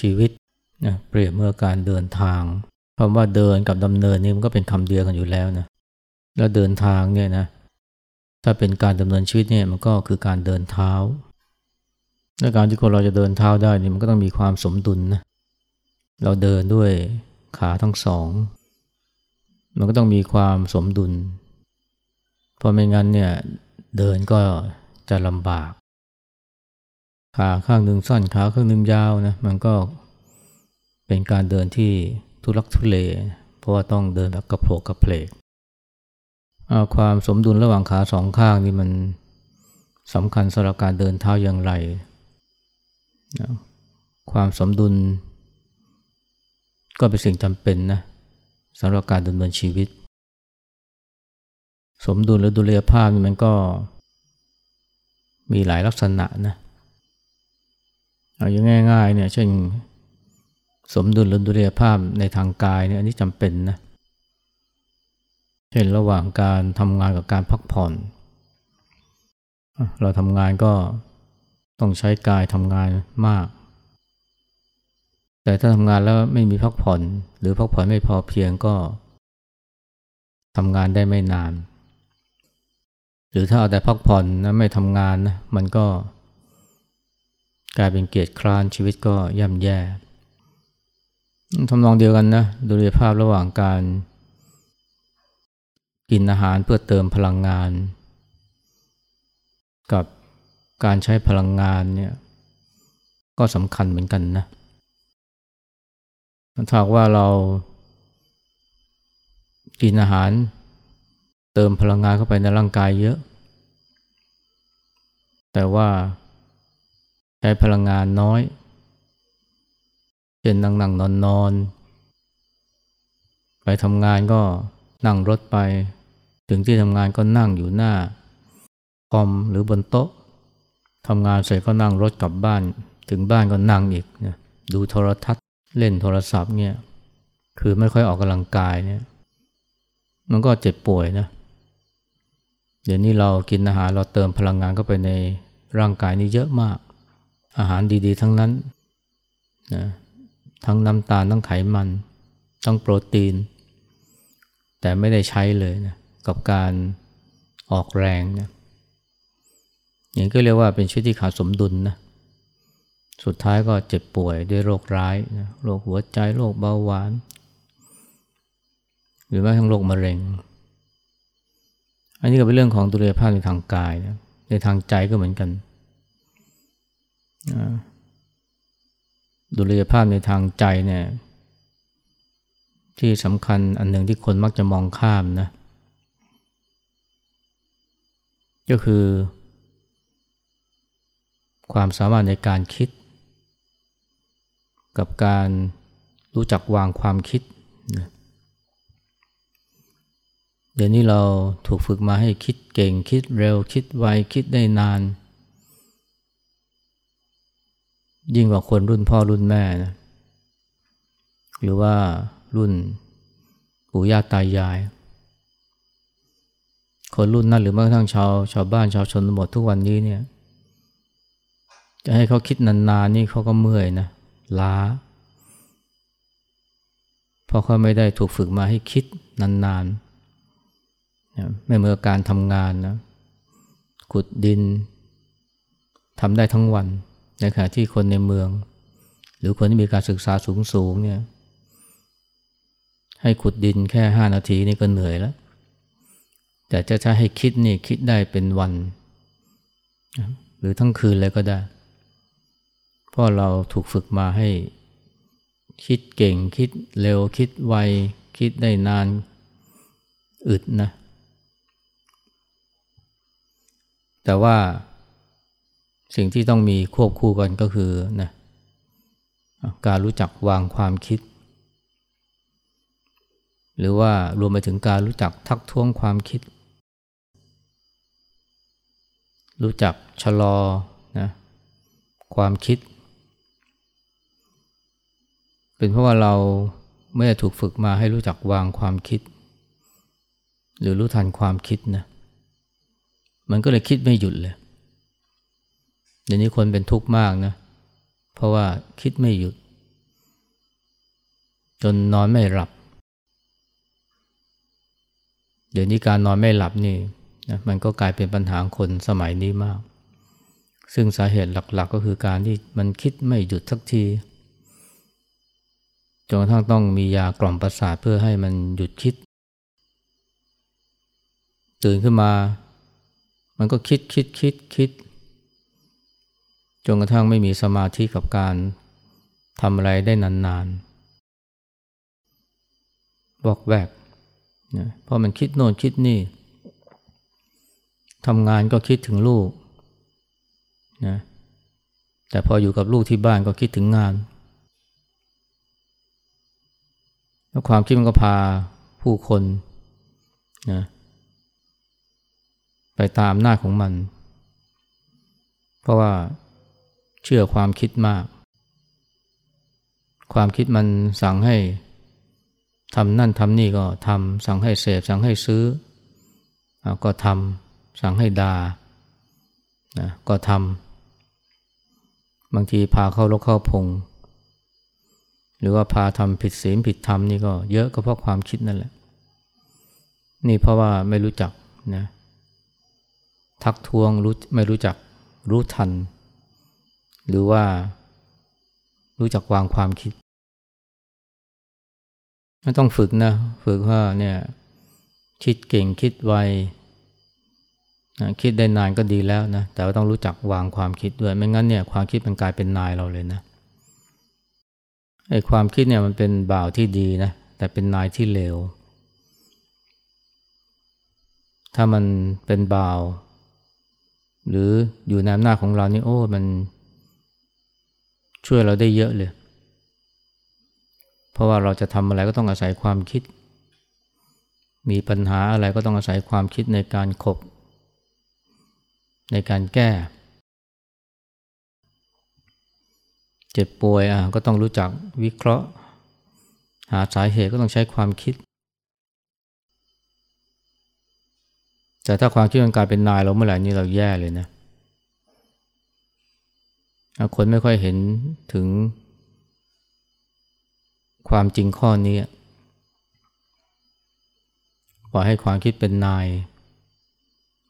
ชีวิตนะเปรียบเมื่อการเดินทางคำว่าเดินกับดำเนินนี่มันก็เป็นคำเดียวกันอยู่แล้วนะแล้วเดินทางเนี่ยนะถ้าเป็นการดำเนินชีวิตเนี่ยมันก็คือการเดินเท้าและการที่คนเราจะเดินเท้าได้นี่มันก็ต้องมีความสมดุลนะเราเดินด้วยขาทั้งสอง มันก็ต้องมีความสมดุล เพราะไม่งั้นเนี่ยเดินก็จะลำบาก ขาข้างหนึ่งสั้นขาข้างหนึ่งยาวนะมันก็เป็นการเดินที่ทุลักทุเลเพราะว่าต้องเดินแบบกระโผกกระเพลกความสมดุลระหว่างขาสองข้างนี่มันสำคัญสำหรับการเดินเท้าอย่างไรความสมดุล ก็เป็นสิ่งจำเป็นนะสำหรับการดำเนินชีวิต สมดุลหรือดุลยภาพนี่มันก็มีหลายลักษณะนะ เอาอย่างง่ายๆเนี่ยเช่นสมดุลหรือดุลยภาพในทางกายเนี่ยอันนี้จำเป็นนะเช่นระหว่างการทำงานกับการพักผ่อน เราทำงานก็ต้องใช้กายทำงานมาก แต่ถ้าทำงานแล้วไม่มีพักผ่อน หรือพักผ่อนไม่พอเพียงก็ทำงานได้ไม่นาน หรือถ้าเอาแต่พักผ่อนนะไม่ทำงานนะมันก็ กลายเป็นเกียรติคร้านชีวิตก็ย่ำแย่ทำนองเดียวกันนะดูลยภาพระหว่างการกินอาหารเพื่อเติมพลังงาน กับการใช้พลังงานเนี่ยก็สำคัญเหมือนกันนะถ้าว่าเรากินอาหารเติมพลังงานเข้าไปในร่างกายเยอะ แต่ว่า ช้พลังงานน้อย เช่นนั่งนั่งนอนนอนไปทำงานก็นั่งรถไป ถึงที่ทำงานก็นั่งอยู่หน้าคอมหรือบนโต๊ะทำงานเสร็จก็นั่งรถกลับบ้าน ถึงบ้านก็นั่งอีกนดูโทรทัศน์เล่นโทรศัพท์เนี่ยคือไม่ค่อยออกกำลังกายเนี่ยมันก็เจ็บป่วยนะเดี๋ยวนี้เรากินอาหารเราเติมพลังงานเข้าไปในร่างกายนี่เยอะมาก อาหารดีๆ ทั้งนั้นนะทั้งน้ำตาลทั้งไขมันทั้งโปรตีน แต่ไม่ได้ใช้เลยนะกับการออกแรงนะอย่างก็เรียกว่าเป็นชีวิตที่ขาดสมดุลนะสุดท้ายก็เจ็บป่วยด้วยโรคร้ายนะโรคหัวใจโรคเบาหวาน หรือแม้ทั้งโรคมะเร็ง อันนี้ก็เป็นเรื่องของดุลยภาพในทางกายนะในทางใจก็เหมือนกัน ดุลยภาพในทางใจเนี่ยที่สำคัญอันหนึ่งที่คนมักจะมองข้ามนะ ก็คือ ความสามารถในการคิด กับการรู้จักวางความคิดนะเดี๋ยวนี้เราถูกฝึกมาให้คิดเก่งคิดเร็วคิดไวคิดได้นาน ยิ่งกว่าคนรุ่นพ่อรุ่นแม่นะหรือว่ารุ่นปู่ย่าตายาย คนรุ่นนั้นหรือแม้กระทั่งชาวชาวบ้านชาวชนบททุกวันนี้เนี่ย จะให้เขาคิดนานๆนี่เขาก็เมื่อยนะล้า เพราะเขาไม่ได้ถูกฝึกมาให้คิดนานๆ ไม่เหมือนการทำงานนะขุดดินทำได้ทั้งวัน ในขณะที่คนในเมือง หรือคนที่มีการศึกษาสูงสูงเนี่ยให้ขุดดินแค่ห้านาทีนี่ก็เหนื่อยแล้ว แต่จะใช้ให้คิดนี่คิดได้เป็นวัน หรือทั้งคืนเลยก็ได้ เพราะเราถูกฝึกมาให้ คิดเก่งคิดเร็วคิดไว คิดได้นานอึดนะ แต่ว่า สิ่งที่ต้องมีควบคู่กันก็คือนะการรู้จักวางความคิด หรือว่ารวมไปถึงการรู้จักทักท้วงความคิด รู้จักชะลอนะความคิด เป็นเพราะว่าเราไม่ได้ถูกฝึกมาให้รู้จักวางความคิด หรือรู้ทันความคิดนะมันก็เลยคิดไม่หยุดเลย เดี๋ยวนี้คนเป็นทุกข์มากนะ เพราะว่าคิดไม่หยุด จนนอนไม่หลับ เดี๋ยวนี้การนอนไม่หลับนี่นะมันก็กลายเป็นปัญหาคนสมัยนี้มาก ซึ่งสาเหตุหลักๆ ก็คือการที่มันคิดไม่หยุดสักทีจนกระทั่งต้องมียากล่อมประสาทเพื่อให้มันหยุดคิด ตื่นขึ้นมา มันก็คิดคิดคิดคิด จนกระทั่งไม่มีสมาธิกับการทำอะไรได้นานๆบอกแวกนะเพราะมันคิดโน่นคิดนี่ทำงานก็คิดถึงลูกนะแต่พออยู่กับลูกที่บ้านก็คิดถึงงาน แล้วความคิดมันก็พาผู้คนนะไปตามหน้าของมัน เพราะว่า เชื่อความคิดมาก ความคิดมันสั่งให้ทำนั่นทำนี่ก็ทำสั่งให้เสพสั่งให้ซื้อ ก็ทำสั่งให้ดานะก็ทำบางทีพาเข้ารกเข้าพง หรือว่าพาทำผิดศีลผิดธรรมนี่ก็เยอะก็เพราะความคิดนั่นแหละ นี่เพราะว่าไม่รู้จักนะทักท้วงรู้ไม่รู้จักรู้ทัน หรือว่ารู้จักวางความคิดไม่ต้องฝึกนะ ฝึกว่าเนี่ยคิดเก่งคิดไวนะคิดได้นานก็ดีแล้วนะ แต่ว่าต้องรู้จักวางความคิดด้วย ไม่งั้นเนี่ยความคิดมันกลายเป็นนายเราเลยนะไอ้ความคิดเนี่ยมันเป็นบ่าวที่ดีนะ แต่เป็นนายที่เลว ถ้ามันเป็นบ่าว หรืออยู่ในอำนาจของเรานี่โอ้มัน ช่วยเราได้เยอะเลย เพราะว่าเราจะทำอะไรก็ต้องอาศัยความคิด มีปัญหาอะไรก็ต้องอาศัยความคิดในการขบ ในการแก้ เจ็บป่วยอะก็ต้องรู้จักวิเคราะห์ หาสาเหตุก็ต้องใช้ความคิด แต่ถ้าความคิดมันกลายเป็นนายเราเมื่อไหร่นี่เราแย่เลยนะ คนไม่ค่อยเห็นถึงความจริงข้อนี้ปล่อยให้ความคิดเป็นนาย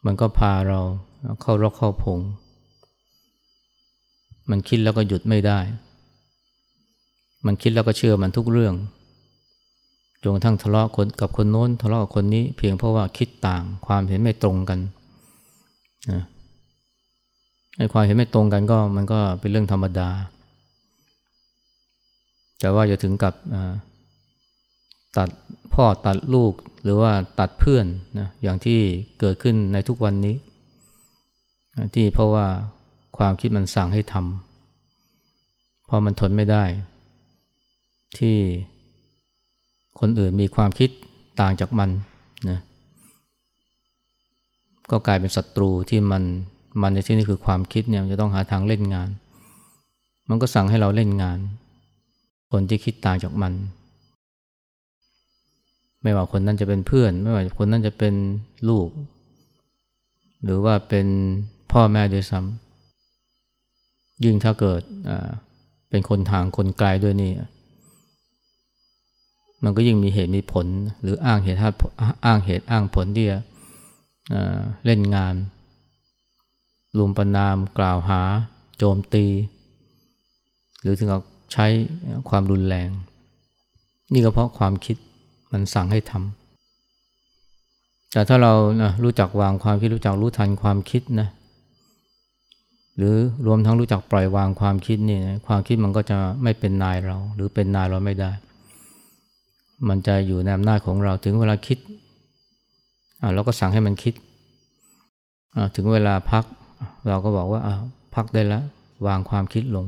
มันก็พาเราเข้ารกเข้าพงมันคิดแล้วก็หยุดไม่ได้ มันคิดแล้วก็เชื่อมันทุกเรื่องจนกระทั่งทะเลาะคนกับคนโน้น ทะเลาะกับคนนี้เพียงเพราะว่าคิดต่างความเห็นไม่ตรงกันนะ ไอ้ความเห็นไม่ตรงกันก็มันก็เป็นเรื่องธรรมดา แต่ว่าจะถึงกับตัดพ่อตัดลูกหรือว่าตัดเพื่อนนะอย่างที่เกิดขึ้นในทุกวันนี้ ที่เพราะว่าความคิดมันสั่งให้ทำพอมันทนไม่ได้ ที่คนอื่นมีความคิดต่างจากมันนะก็กลายเป็นศัตรูที่มัน มันในที่นี้คือความคิดเนี่ยจะต้องหาทางเล่นงาน มันก็สั่งให้เราเล่นงาน คนที่คิดต่างจากมัน ไม่ว่าคนนั้นจะเป็นเพื่อน ไม่ว่าคนนั้นจะเป็นลูก หรือว่าเป็นพ่อแม่ด้วยซ้ำยิ่งถ้าเกิดเป็นคนทางคนไกลด้วยนี่มันก็ยิ่งมีเหตุมีผล หรืออ้างเหตุอ้างเหตุอ้างผลที่จะเล่นงาน ลุมประนามกล่าวหา โจมตี หรือถึงกับใช้ความรุนแรง นี่ก็เพราะความคิดมันสั่งให้ทำแต่ถ้าเรานะรู้จักวางความคิดรู้จักรู้ทันความคิดนะหรือรวมทั้งรู้จักปล่อยวางความคิดนี่นะความคิดมันก็จะไม่เป็นนายเรา หรือเป็นนายเราไม่ได้ มันจะอยู่ในอำนาจของเราถึงเวลาคิดเราก็สั่งให้มันคิดถึงเวลาพัก เราก็บอกว่าพักได้แล้ววางความคิดลง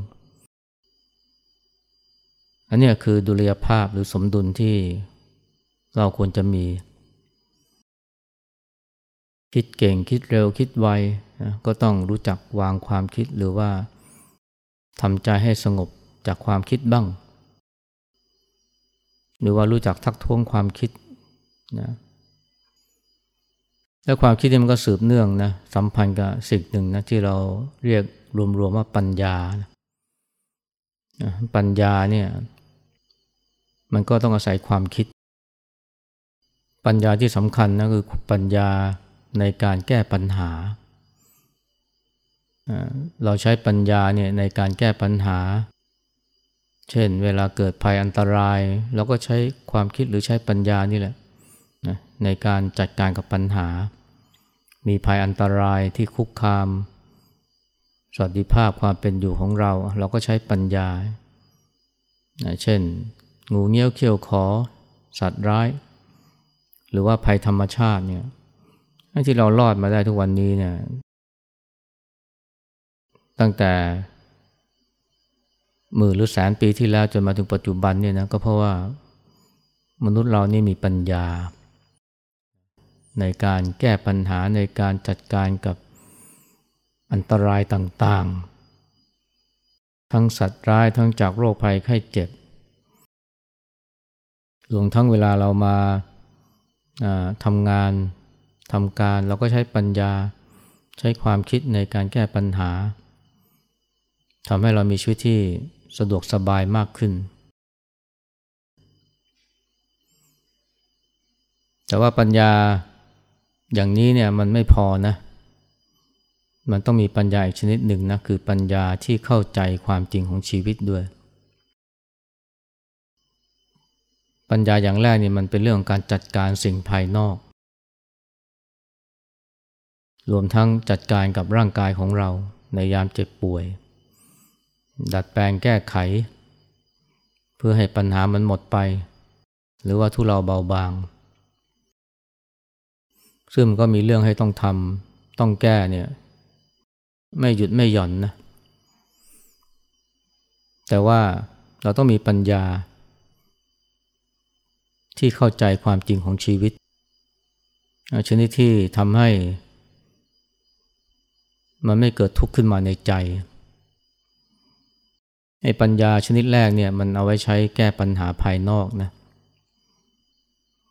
อันนี้คือดุลยภาพหรือสมดุลที่เราควรจะมี คิดเก่งคิดเร็วคิดไวก็ต้องรู้จักวางความคิดหรือว่าทำใจให้สงบจากความคิดบ้าง หรือว่ารู้จักทักท้วงความคิดนะ แล้วความคิดนี่มันก็สืบเนื่องนะสัมพันธ์กับสิ่งหนึ่งนะที่เราเรียกรวมๆว่าปัญญาปัญญาเนี่ยมันก็ต้องอาศัยความคิด ปัญญาที่สำคัญนะคือปัญญาในการแก้ปัญหา เราใช้ปัญญาเนี่ยในการแก้ปัญหา เช่น เวลาเกิดภัยอันตราย เราก็ใช้ความคิดหรือใช้ปัญญานี่แหละ ในการจัดการกับปัญหา มีภัยอันตรายที่คุกคาม สวัสดิภาพความเป็นอยู่ของเรา เราก็ใช้ปัญญา เช่น งูเงี้ยวเขี้ยวขอ สัตว์ร้าย หรือว่าภัยธรรมชาติเนี่ยที่เรารอดมาได้ทุกวันนี้เนี่ยตั้งแต่หมื่นหรือแสนปีที่แล้วจนมาถึงปัจจุบันเนี่ยนะก็เพราะว่ามนุษย์เรานี่มีปัญญา ในการแก้ปัญหาในการจัดการกับอันตรายต่างๆ ทั้งสัตว์ร้ายทั้งจากโรคภัยไข้เจ็บรวมทั้งเวลาเรามาทำงานทำการเราก็ใช้ปัญญาใช้ความคิดในการแก้ปัญหาทำให้เรามีชีวิตที่สะดวกสบายมากขึ้น แต่ว่าปัญญา อย่างนี้เนี่ยมันไม่พอนะ มันต้องมีปัญญาอีกชนิดหนึ่งนะ คือปัญญาที่เข้าใจความจริงของชีวิตด้วย ปัญญาอย่างแรกนี่มันเป็นเรื่องของการจัดการสิ่งภายนอก รวมทั้งจัดการกับร่างกายของเราในยามเจ็บป่วย ดัดแปลงแก้ไข เพื่อให้ปัญหามันหมดไป หรือว่าทุเลาเบาบาง ซึ่งก็มีเรื่องให้ต้องทำต้องแก้เนี่ย ไม่หยุดไม่หย่อนนะ แต่ว่าเราต้องมีปัญญา ที่เข้าใจความจริงของชีวิต ชนิดที่ทำให้ มันไม่เกิดทุกข์ขึ้นมาในใจไอ้ปัญญาชนิดแรกเนี่ยมันเอาไว้ใช้แก้ปัญหาภายนอกนะ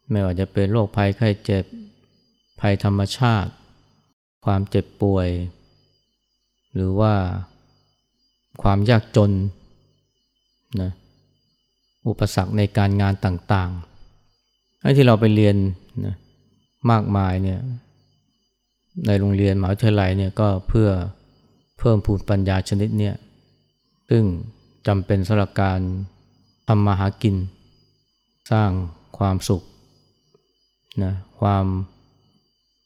ไม่ว่าจะเป็นโรคภัยไข้เจ็บ ภัยธรรมชาติ ความเจ็บป่วย หรือว่าความยากจนนะอุปสรรคในการงานต่างๆไอ้ที่เราไปเรียนนะมากมายเนี่ยในโรงเรียนมหาวิทยาลัยเนี่ยก็เพื่อเพิ่มพูนปัญญาชนิดเนี่ยซึ่งจำเป็นสำหรับการทำมาหากิน สร้างความสุขนะความ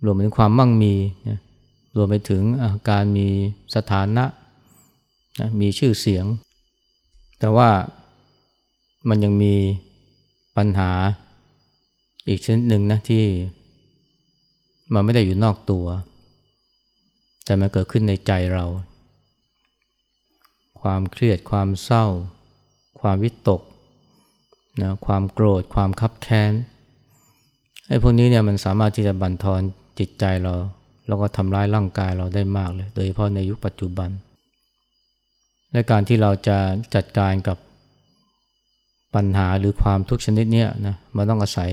รวมไปถึงความมั่งมีนะรวมไปถึงการมีสถานะนะมีชื่อเสียง แต่ว่ามันยังมีปัญหาอีกชนิดหนึ่งนะที่มันไม่ได้อยู่นอกตัว แต่มันเกิดขึ้นในใจเรา ความเครียดความเศร้า ความวิตกนะความโกรธ ความคับแค้นไอ้พวกนี้เนี่ยมันสามารถที่จะบั่นทอน จิตใจเรา แล้วก็ทำร้ายร่างกายเราได้มากเลย โดยเฉพาะในยุคปัจจุบัน และการที่เราจะจัดการกับปัญหาหรือความทุกชนิดเนี้ยนะมันต้องอาศัย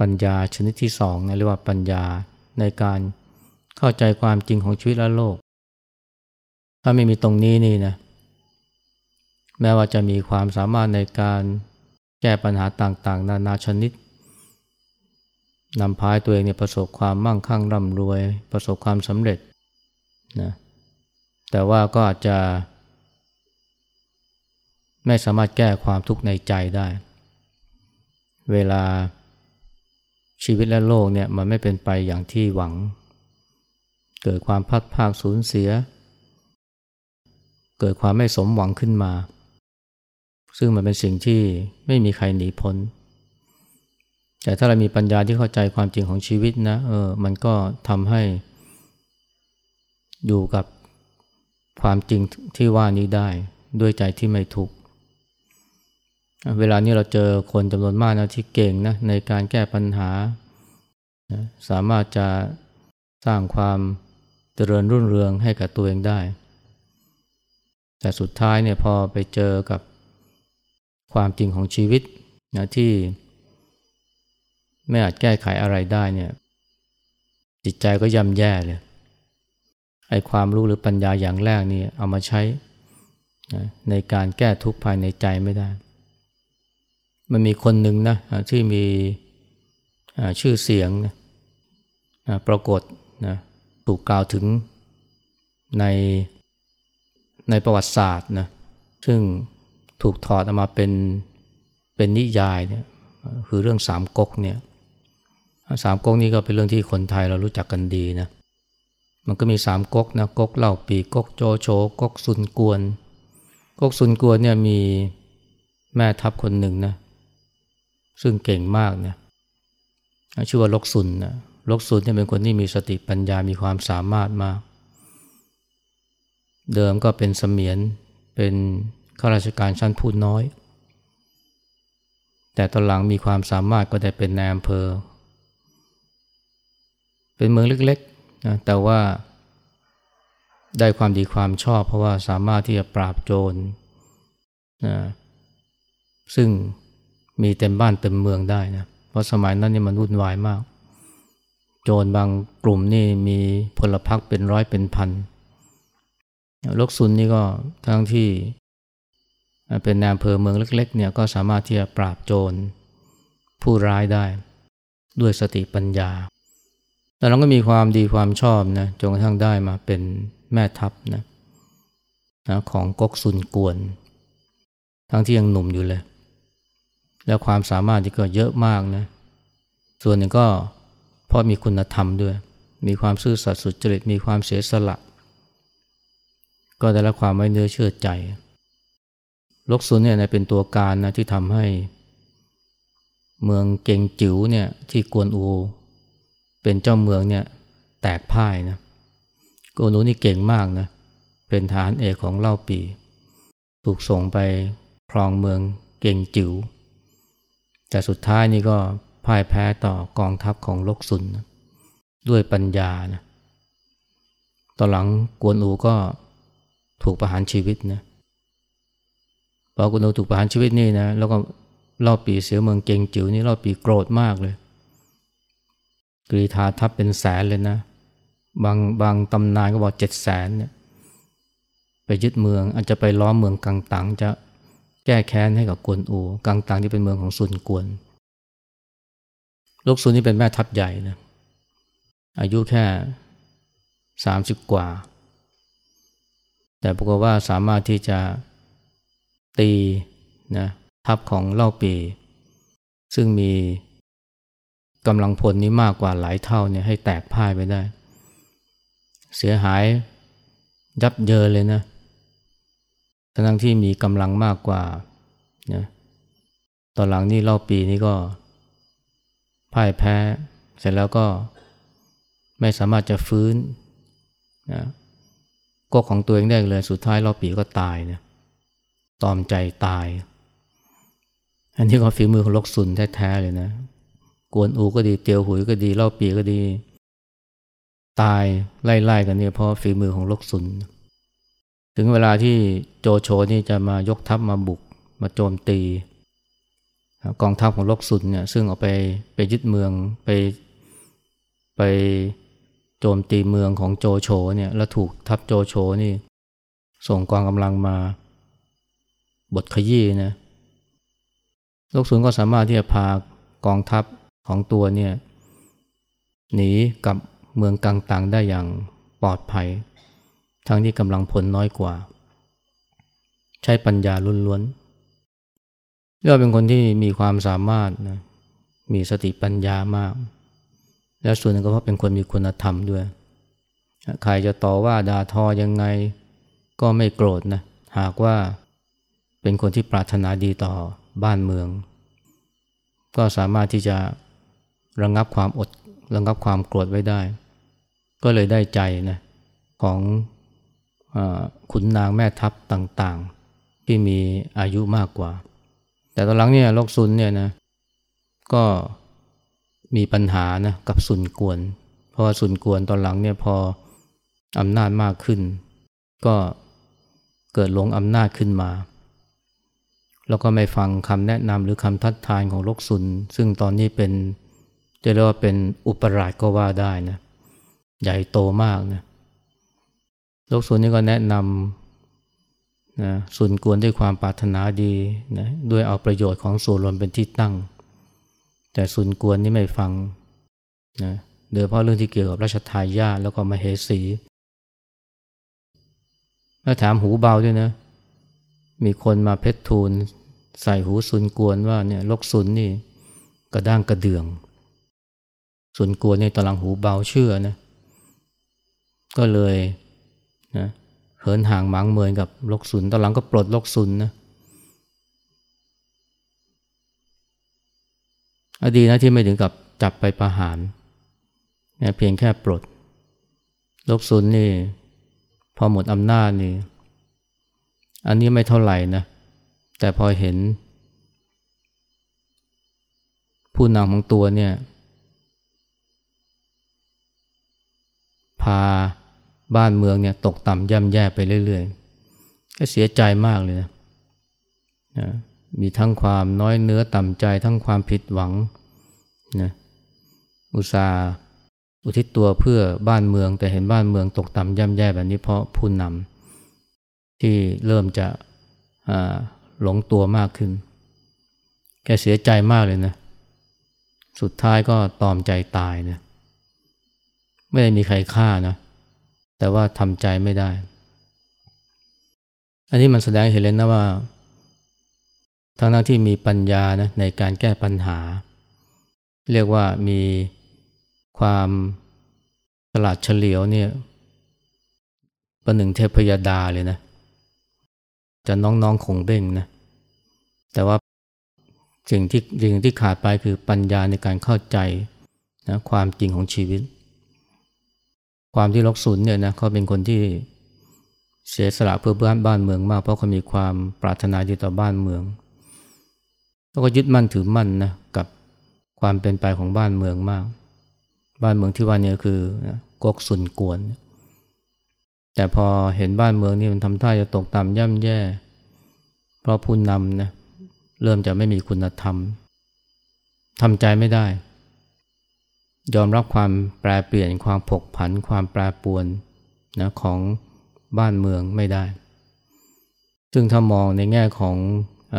ปัญญาชนิดที่สองนะเรียกว่าปัญญาในการเข้าใจความจริงของชีวิตและโลก ถ้าไม่มีตรงนี้นี่นะแม้ว่าจะมีความสามารถในการแก้ปัญหาต่างๆ นานาชนิด นำพายตัวเองเนี่ยประสบความมั่งคั่งร่ำรวย ประสบความสำเร็จนะแต่ว่าก็อาจจะ ไม่สามารถแก้ความทุกข์ในใจได้ เวลาชีวิตและโลกเนี่ยมันไม่เป็นไปอย่างที่หวัง เกิดความพัดภาคสูญเสีย เกิดความไม่สมหวังขึ้นมา ซึ่งมันเป็นสิ่งที่ไม่มีใครหนีพ้น แต่ถ้าเรามีปัญญาที่เข้าใจความจริงของชีวิตนะเออมันก็ทำให้อยู่กับความจริงที่ว่านี้ได้ด้วยใจที่ไม่ทุกข์เวลานี้เราเจอคนจำนวนมากนะที่เก่งนะในการแก้ปัญหา สามารถจะสร้างความเจริญรุ่นเรืองให้กับตัวเองได้ แต่สุดท้ายเนี่ยพอไปเจอกับความจริงของชีวิตนะที่ ไม่อาจแก้ไขอะไรได้เนี่ย จิตใจก็ย่ำแย่เลยไอ้ความรู้หรือปัญญาอย่างแรกนี่เอามาใช้ในการแก้ทุกข์ภายในใจไม่ได้ มันมีคนหนึ่งนะที่มีชื่อเสียงนะปรากฏนะถูกกล่าวถึงในในประวัติศาสตร์นะซึ่งถูกถอดออกมาเป็นเป็นนิยายเนี่ยคือเรื่องสามก๊กเนี่ย สามก๊กนี่ก็เป็นเรื่องที่คนไทยเรารู้จักกันดีนะมันก็มีสามก๊กนะก๊กเล่าปีก๊กโจโฉก๊กซุนกวนก๊กซุนกวนเนี่ยมีแม่ทัพคนหนึ่งนะซึ่งเก่งมากนะชื่อว่าลกซุนนะลกซุนเนี่ยเป็นคนที่มีสติปัญญามีความสามารถมาก เดิมก็เป็นเสมียนเป็นข้าราชการชั้นผู้น้อย แต่ตอนหลังมีความสามารถก็ได้เป็นนายอำเภอ เป็นเมืองเล็กๆนะแต่ว่าได้ความดีความชอบ เพราะว่าสามารถที่จะปราบโจรนะซึ่งมีเต็มบ้านเต็มเมืองได้นะเพราะสมัยนั้นนี่มันวุ่นวายมาก โจรบางกลุ่มนี่มีพลพรรคเป็นร้อยเป็นพันลกซุนนี่ก็ทั้งที่เป็นนายอำเภอเมืองเล็ก ๆ เนี่ยก็สามารถที่จะปราบโจรผู้ร้ายได้ ด้วยสติปัญญา แต่เราก็มีความดีความชอบนะจนกระทั่งได้มาเป็นแม่ทัพนะนะของก๊กซุนกวน ทั้งที่ยังหนุ่มอยู่เลย แล้วความสามารถที่ก็เยอะมากนะส่วนหนึ่งก็เพราะมีคุณธรรมด้วย มีความซื่อสัตย์สุจริตมีความเสียสละ ก็ได้รับความไว้เนื้อเชื่อใจลกซุนเนี่ยเป็นตัวการนะที่ทำให้ เมืองเก่งจิ๋วเนี่ยที่กวนอู เป็นเจ้าเมืองเนี่ยแตกพ่ายนะกวนอูนี่เก่งมากนะเป็นฐานเอกของเล่าปี ถูกส่งไปครองเมืองเก่งจิ๋วแต่สุดท้ายนี่ก็พ่ายแพ้ต่อกองทัพของลกซุนนะด้วยปัญญานะตอนหลังกวนอูก็ถูกประหารชีวิตนะพอกุณโอถูกประหารชีวิตนี่นะแล้วก็เล่าปีเสียเมืองเก่งจิ๋วนี่เล่าปีโกรธมากเลย กรีธาทัพเป็นแสนเลยนะ บางบางตำนานก็บอกเจ็ดแสนเนี่ยไปยึดเมืองอาจจะไปล้อมเมืองกังตังจะแก้แค้นให้กับกวนอูกังตังที่เป็นเมืองของซุนกวนลูกซุนนี่เป็นแม่ทัพใหญ่นะอายุแค่สามสิบกว่า แต่ปรากฏว่าสามารถที่จะตีนะทัพของเล่าปี ซึ่งมี กำลังพลนี้มากกว่าหลายเท่าเนี่ยให้แตกพ่ายไปได้ เสียหายยับเยินเลยนะทั้งที่มีกำลังมากกว่านะตอนหลังนี่เล่าปีนี่ก็พ่ายแพ้ เสร็จแล้วก็ไม่สามารถจะฟื้นนะก็ของตัวเองได้เลยสุดท้ายเล่าปีก็ตายนะตอมใจตาย อันนี้ก็ฝีมือของลกซุนแท้ๆเลยนะ กวนอูก็ดีเตียวหุยก็ดีเล่าปีก็ดี ตายไล่ๆกันเนี่ยเพราะฝีมือของลกซุน ถึงเวลาที่โจโฉนี่จะมายกทัพมาบุกมาโจมตี กองทัพของลกซุนเนี่ยซึ่งเอาไปไปยึดเมืองไปไปโจมตีเมืองของโจโฉเนี่ยแล้วถูกทัพโจโฉนี่ ส่งกองกำลังมา บทขยี้นะโลกศูนก็สามารถที่จะพากองทัพ ของตัวเนี่ยหนีกับเมืองกลางต่างได้อย่างปลอดภัย ทั้งที่กำลังผลน้อยกว่า ใช้ปัญญาล้วนๆเรียกเป็นคนที่มีความสามารถนะมีสติปัญญามาก และส่วนหนึ่งก็เพราะเป็นคนมีคุณธรรมด้วย ใครจะต่อว่าด่าทอยังไงก็ไม่โกรธนะหากว่าเป็นคนที่ปรารถนาดีต่อบ้านเมือง ก็สามารถที่จะ ระงงับความอดระงงับความโกรธไว้ได้ ก็เลยได้ใจนะของอขุนนางแม่ทัพต่างๆ ที่มีอายุมากกว่า แต่ตอนหลังเนี่ยโลกซุนเนี่ยนะก็มีปัญหานะกับซุนกวน เพราะว่าซุนกวนตอนหลังเนี่ยพออำนาจมากขึ้น ก็เกิดหลงอำนาจขึ้นมา แล้วก็ไม่ฟังคำแนะนำหรือคำทัดทานของโลกซุน ซึ่งตอนนี้เป็น จะเรียกว่าเป็นอุปราชก็ว่าได้นะใหญ่โตมากนะลกซุนนี่ก็แนะนำนะสุนกวนด้วยความปรารถนาดีนะด้วยเอาประโยชน์ของส่วนรวมเป็นที่ตั้ง แต่สุนกวนนี่ไม่ฟังนะโดยเฉพาะเรื่องที่เกี่ยวกับราชทายาทแล้วก็มเหสีแล้วถามหูเบาด้วยนะ มีคนมาเพชรทูลใส่หูสุนกวนว่าเนี่ยลกสุนนี่กระด้างกระเดือง สุนกลัวนในตลังหูเบาเชื่อนะ ก็เลยนะเหินห่างหมางเมินกับลกสุนตอนหลังก็ปลดลกสุนนะอดีนะที่ไม่ถึงกับจับไปประหารนะเพียงแค่ปลด ลกสุนนี่ พอหมดอำนาจนี่ อันนี้ไม่เท่าไหร่นะ แต่พอเห็น ผู้นำของตัวเนี่ย พาบ้านเมืองเนี่ยตกต่ำย่ำแย่ไปเรื่อยๆ ก็เสียใจมากเลยนะนะมีทั้งความน้อยเนื้อต่ำใจทั้งความผิดหวังนะอุตส่าห์อุทิศตัวเพื่อบ้านเมืองแต่เห็นบ้านเมืองตกต่ำย่ำแย่แบบนี้เพราะผู้นำที่เริ่มจะหลงตัวมากขึ้น แกเสียใจมากเลยนะ สุดท้ายก็ตอมใจตายนะ ไม่ได้มีใครฆ่านะ แต่ว่าทำใจไม่ได้ อันนี้มันแสดงเห็นเลยนะว่าทั้งนั้นที่มีปัญญานะในการแก้ปัญหา เรียกว่ามีความฉลาดเฉลียวเนี่ยประหนึ่งเทพยดาเลยนะ จะน้องๆคงเบ้งนะ แต่ว่าสิ่งที่สิ่งที่ขาดไปคือปัญญาในการเข้าใจนะความจริงของชีวิต ความที่ลกสุนเนี่ยนะเขาเป็นคนที่เสียสละเพื่อบ้านบ้านเมืองมาก เพราะเขามีความปรารถนาดีต่อบ้านเมืองแล้วก็ยึดมั่นถือมั่นนะกับความเป็นไปของบ้านเมืองมาก บ้านเมืองที่ว่านี้คือนะกกสุนกวน แต่พอเห็นบ้านเมืองนี่มันทำท่าจะตกต่ำย่ำแย่ เพราะผู้นำนะเริ่มจะไม่มีคุณธรรมทำใจไม่ได้ ยอมรับความแปรเปลี่ยนความผกผัน ความแปรปวนนะของบ้านเมืองไม่ได้ ซึ่งถ้ามองในแง่ของอ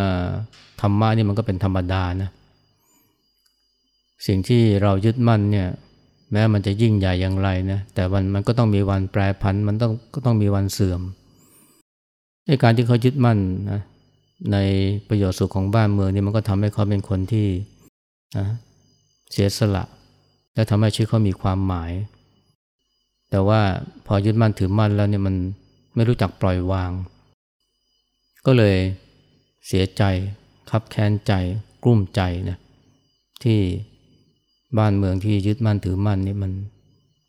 ธรรมะนี่มันก็เป็นธรรมดานะสิ่งที่เรายึดมั่นเนี่ยแม้มันจะยิ่งใหญ่อย่างไรนะแต่วันมันก็ต้องมีวันแปรผันมันต้องก็ต้องมีวันเสื่อมในการที่เขายึดมั่นนะในประโยชน์สุขของบ้านเมืองนี่มันก็ทำให้เขาเป็นคนที่นะเสียสละ และทำให้ชีวิตเขามีความหมาย แต่ว่าพอยึดมั่นถือมั่นแล้วเนี่ยมันไม่รู้จักปล่อยวาง ก็เลยเสียใจคับแค้นใจกลุ้มใจนะที่บ้านเมืองที่ยึดมั่นถือมั่นนี่มัน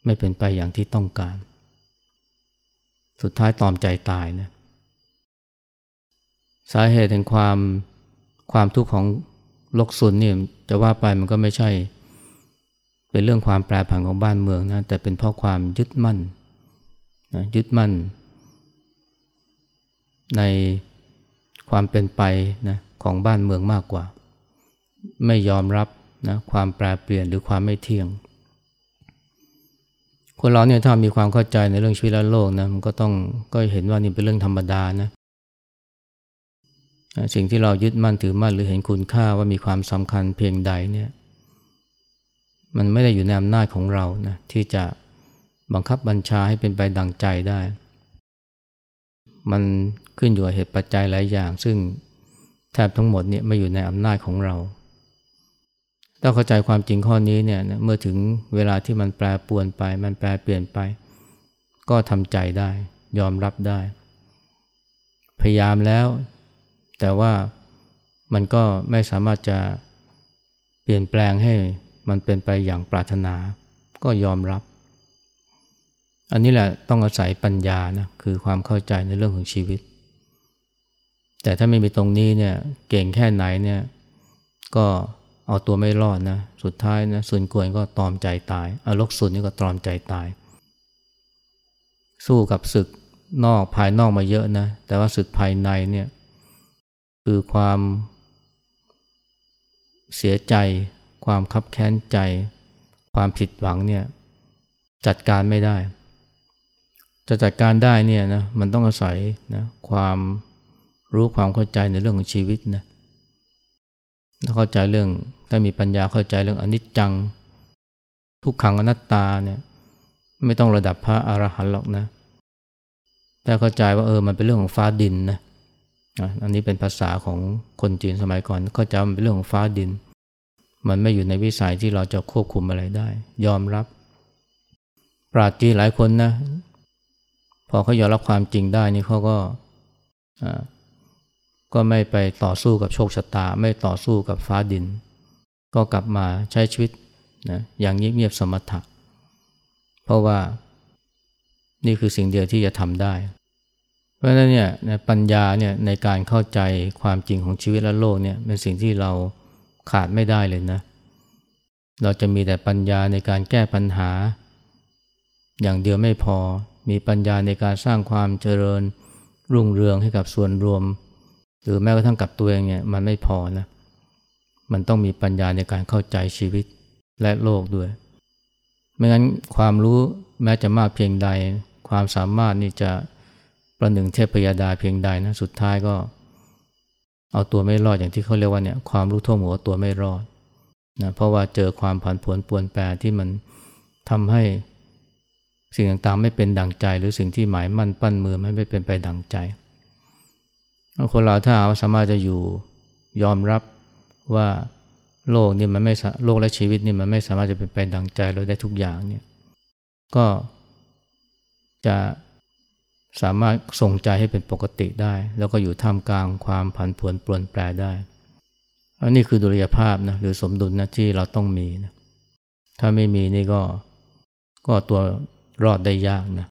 ไม่เป็นไปอย่างที่ต้องการ สุดท้ายตอมใจตายนะสาเหตุแห่งความความทุกข์ของโลกสุนนี่ยจะว่าไปมันก็ไม่ใช่ เป็นเรื่องความแปรผันของบ้านเมืองนะแต่เป็นเพราะความยึดมั่นนะยึดมั่น ในความเป็นไปนะของบ้านเมืองมากกว่า ไม่ยอมรับนะความแปรเปลี่ยนหรือความไม่เที่ยง คนเราเนี่ยถ้ามีความเข้าใจในเรื่องชีวิตและโลกนะมันก็ต้องก็เห็นว่านี่เป็นเรื่องธรรมดานะสิ่งที่เรายึดมั่นถือมั่นหรือเห็นคุณค่าว่ามีความสำคัญเพียงใดเนี่ย มันไม่ได้อยู่ในอำนาจของเรานะที่จะบังคับบัญชาให้เป็นไปดังใจได้ มันขึ้นอยู่กับเหตุปัจจัยหลายอย่าง ซึ่งแทบทั้งหมดเนี่ยไม่อยู่ในอำนาจของเราถ้าเข้าใจความจริงข้อนี้เนี่ยเมื่อถึงเวลาที่มันแปรปวนไป มันแปรเปลี่ยนไป ก็ทำใจได้ ยอมรับได้ พยายามแล้ว แต่ว่ามันก็ไม่สามารถจะเปลี่ยนแปลงให้ มันเป็นไปอย่างปรารถนาก็ยอมรับ อันนี้แหละต้องอาศัยปัญญานะคือความเข้าใจในเรื่องของชีวิต แต่ถ้าไม่มีตรงนี้เนี่ยเก่งแค่ไหนเนี่ยก็เอาตัวไม่รอดนะสุดท้ายนะส่วนกวนก็ตอมใจตายอารกสุนนี่ก็ตอมใจตาย สู้กับศึกนอกภายนอกมาเยอะนะแต่ว่าศึกภายในเนี่ยคือความเสียใจ ความคับแค้นใจ ความผิดหวังเนี่ยจัดการไม่ได้ จะจัดการได้เนี่ยนะมันต้องอาศัยนะความรู้ความเข้าใจในเรื่องของชีวิตนะถ้าเข้าใจเรื่องถ้ามีปัญญาเข้าใจเรื่องอนิจจัง ทุกขังอนัตตาเนี่ยไม่ต้องระดับพระอรหันต์หรอกนะ แต่เข้าใจว่าเออมันเป็นเรื่องของฟ้าดินนะอันนี้เป็นภาษาของคนจีนสมัยก่อน เข้าใจมันเป็นเรื่องของฟ้าดิน มันไม่อยู่ในวิสัยที่เราจะควบคุมอะไรได้ ยอมรับ ปราจีหลายคนนะ พอเขายอมรับความจริงได้นี่เขาก็ก็ไม่ไปต่อสู้กับโชคชะตา ไม่ต่อสู้กับฟ้าดิน ก็กลับมาใช้ชีวิตนะอย่างเงียบๆสมถะเพราะว่านี่คือสิ่งเดียวที่จะทำได้ เพราะฉะนั้นเนี่ยปัญญาเนี่ยในการเข้าใจความจริงของชีวิตและโลกเนี่ยเป็นสิ่งที่เรา ขาดไม่ได้เลยนะ เราจะมีแต่ปัญญาในการแก้ปัญหา อย่างเดียวไม่พอ มีปัญญาในการสร้างความเจริญรุ่งเรืองให้กับส่วนรวม หรือแม้กระทั่งกับตัวเองเนี่ยมันไม่พอนะ มันต้องมีปัญญาในการเข้าใจชีวิตและโลกด้วย ไม่งั้นความรู้แม้จะมากเพียงใด ความสามารถนี่จะประหนึ่งเทพยดาเพียงใดนะ สุดท้ายก็ เอาตัวไม่รอดอย่างที่เขาเรียกว่าเนี่ยความรู้ท่วมหัวตัวไม่รอดนะเพราะว่าเจอความผันผวนปวนแปรที่มันทำให้สิ่งต่างๆ ไม่เป็นดังใจ หรือสิ่งที่หมายมั่นปั้นมือไม่เป็นไปดังใจคนเราถ้าอาสามารถจะอยู่ยอมรับว่าโลกนี่มันไม่โลกและชีวิตนี่มันไม่สามารถจะเป็นไปดังใจเราได้ทุกอย่างเนี่ยก็จะ สามารถทรงใจให้เป็นปกติได้ แล้วก็อยู่ท่ามกลางความผันผวนปลวนแปรได้อันนี้คือดุลยภาพนะหรือสมดุลนะที่เราต้องมีนะถ้าไม่มีนี่ก็ก็ตัวรอดได้ยากนะ